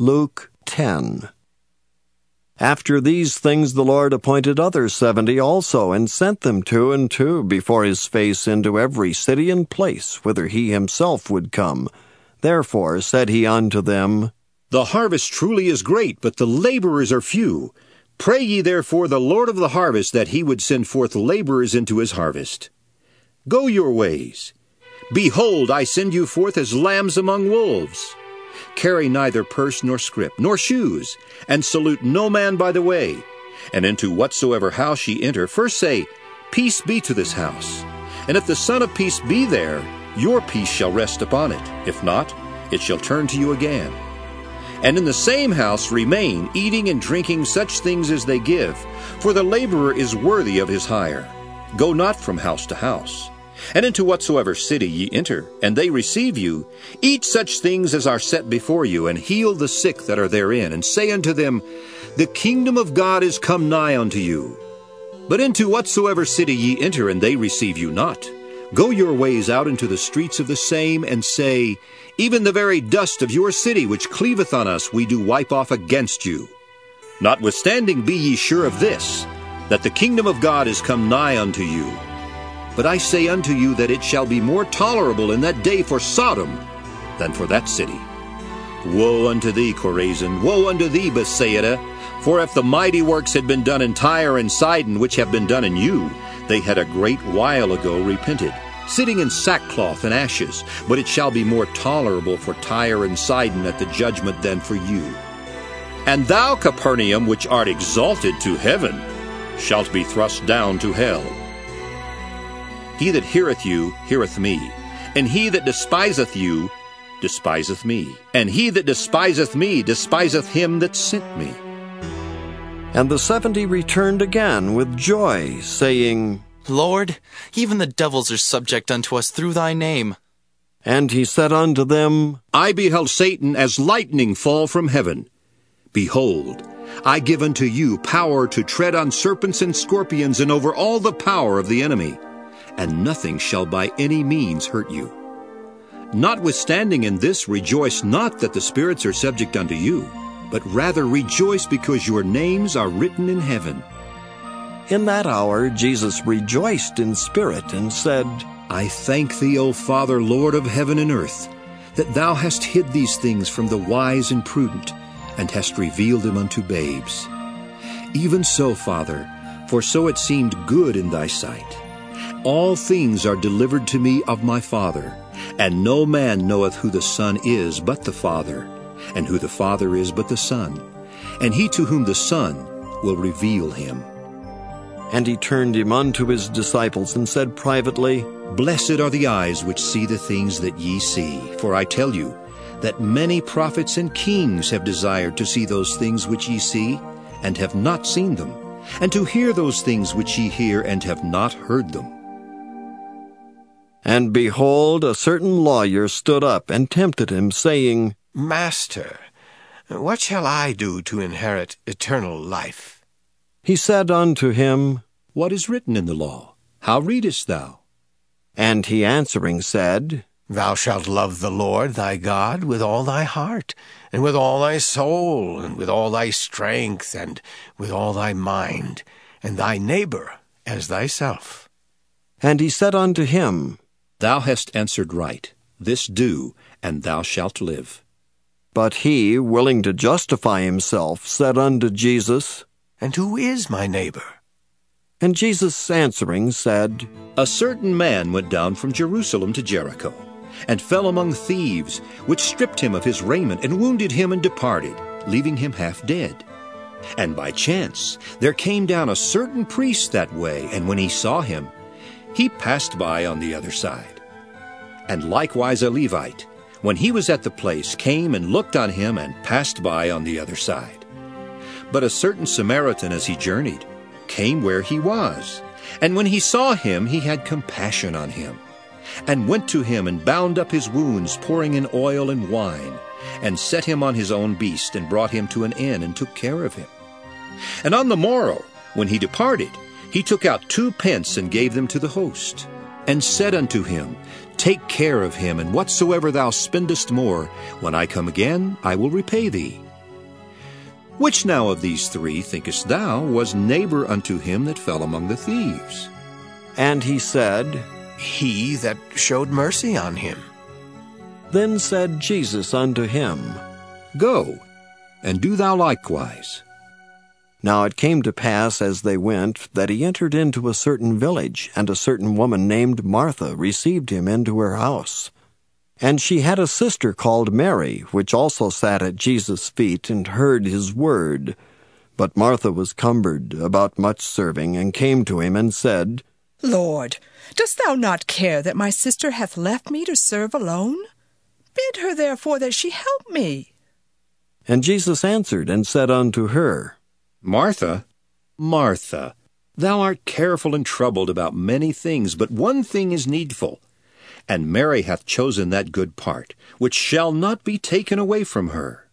Luke 10. After these things the Lord appointed other seventy also, and sent them two and two before his face into every city and place whither he himself would come. Therefore said he unto them, The harvest truly is great, but the laborers are few. Pray ye therefore the Lord of the harvest that he would send forth laborers into his harvest. Go your ways. Behold, I send you forth as lambs among wolves. Carry neither purse nor scrip, nor shoes, and salute no man by the way. And into whatsoever house ye enter, first say, Peace be to this house. And if the Son of Peace be there, your peace shall rest upon it. If not, it shall turn to you again. And in the same house remain, eating and drinking such things as they give, for the laborer is worthy of his hire. Go not from house to house. And into whatsoever city ye enter, and they receive you, eat such things as are set before you, and heal the sick that are therein, and say unto them, The kingdom of God is come nigh unto you. But into whatsoever city ye enter, and they receive you not, go your ways out into the streets of the same, and say, Even the very dust of your city which cleaveth on us we do wipe off against you. Notwithstanding be ye sure of this, that the kingdom of God is come nigh unto you. But I say unto you that it shall be more tolerable in that day for Sodom than for that city. Woe unto thee, Chorazin! Woe unto thee, Bethsaida! For if the mighty works had been done in Tyre and Sidon, which have been done in you, they had a great while ago repented, sitting in sackcloth and ashes. But it shall be more tolerable for Tyre and Sidon at the judgment than for you. And thou, Capernaum, which art exalted to heaven, shalt be thrust down to hell. He that heareth you heareth me, and he that despiseth you despiseth me, and he that despiseth me despiseth him that sent me. And the seventy returned again with joy, saying, Lord, even the devils are subject unto us through thy name. And he said unto them, I beheld Satan as lightning fall from heaven. Behold, I give unto you power to tread on serpents and scorpions and over all the power of the enemy and nothing shall by any means hurt you. Notwithstanding in this, rejoice not that the spirits are subject unto you, but rather rejoice because your names are written in heaven. In that hour Jesus rejoiced in spirit and said, I thank thee, O Father, Lord of heaven and earth, that thou hast hid these things from the wise and prudent, and hast revealed them unto babes. Even so, Father, for so it seemed good in thy sight. All things are delivered to me of my Father, and no man knoweth who the Son is but the Father, and who the Father is but the Son, and he to whom the Son will reveal him. And he turned him unto his disciples and said privately, Blessed are the eyes which see the things that ye see, for I tell you that many prophets and kings have desired to see those things which ye see, and have not seen them, and to hear those things which ye hear, and have not heard them. And behold, a certain lawyer stood up and tempted him, saying, Master, what shall I do to inherit eternal life? He said unto him, What is written in the law? How readest thou? And he answering said, Thou shalt love the Lord thy God with all thy heart, and with all thy soul, and with all thy strength, and with all thy mind, and thy neighbor as thyself. And he said unto him, Thou hast answered right. This do, and thou shalt live. But he, willing to justify himself, said unto Jesus, And who is my neighbor? And Jesus answering said, A certain man went down from Jerusalem to Jericho, and fell among thieves, which stripped him of his raiment, and wounded him, and departed, leaving him half dead. And by chance there came down a certain priest that way, and when he saw him, he passed by on the other side. And likewise a Levite, when he was at the place, came and looked on him and passed by on the other side. But a certain Samaritan, as he journeyed, came where he was. And when he saw him, he had compassion on him, and went to him and bound up his wounds, pouring in oil and wine, and set him on his own beast, and brought him to an inn, and took care of him. And on the morrow, when he departed, he took out two pence and gave them to the host, and said unto him, Take care of him, and whatsoever thou spendest more, when I come again, I will repay thee. Which now of these three, thinkest thou, was neighbor unto him that fell among the thieves? And he said, He that showed mercy on him. Then said Jesus unto him, Go, and do thou likewise. Now it came to pass as they went that he entered into a certain village, and a certain woman named Martha received him into her house. And she had a sister called Mary, which also sat at Jesus' feet and heard his word. But Martha was cumbered about much serving, and came to him and said, Lord, dost thou not care that my sister hath left me to serve alone? Bid her therefore that she help me. And Jesus answered and said unto her, Martha, Martha, thou art careful and troubled about many things, but one thing is needful. And Mary hath chosen that good part, which shall not be taken away from her.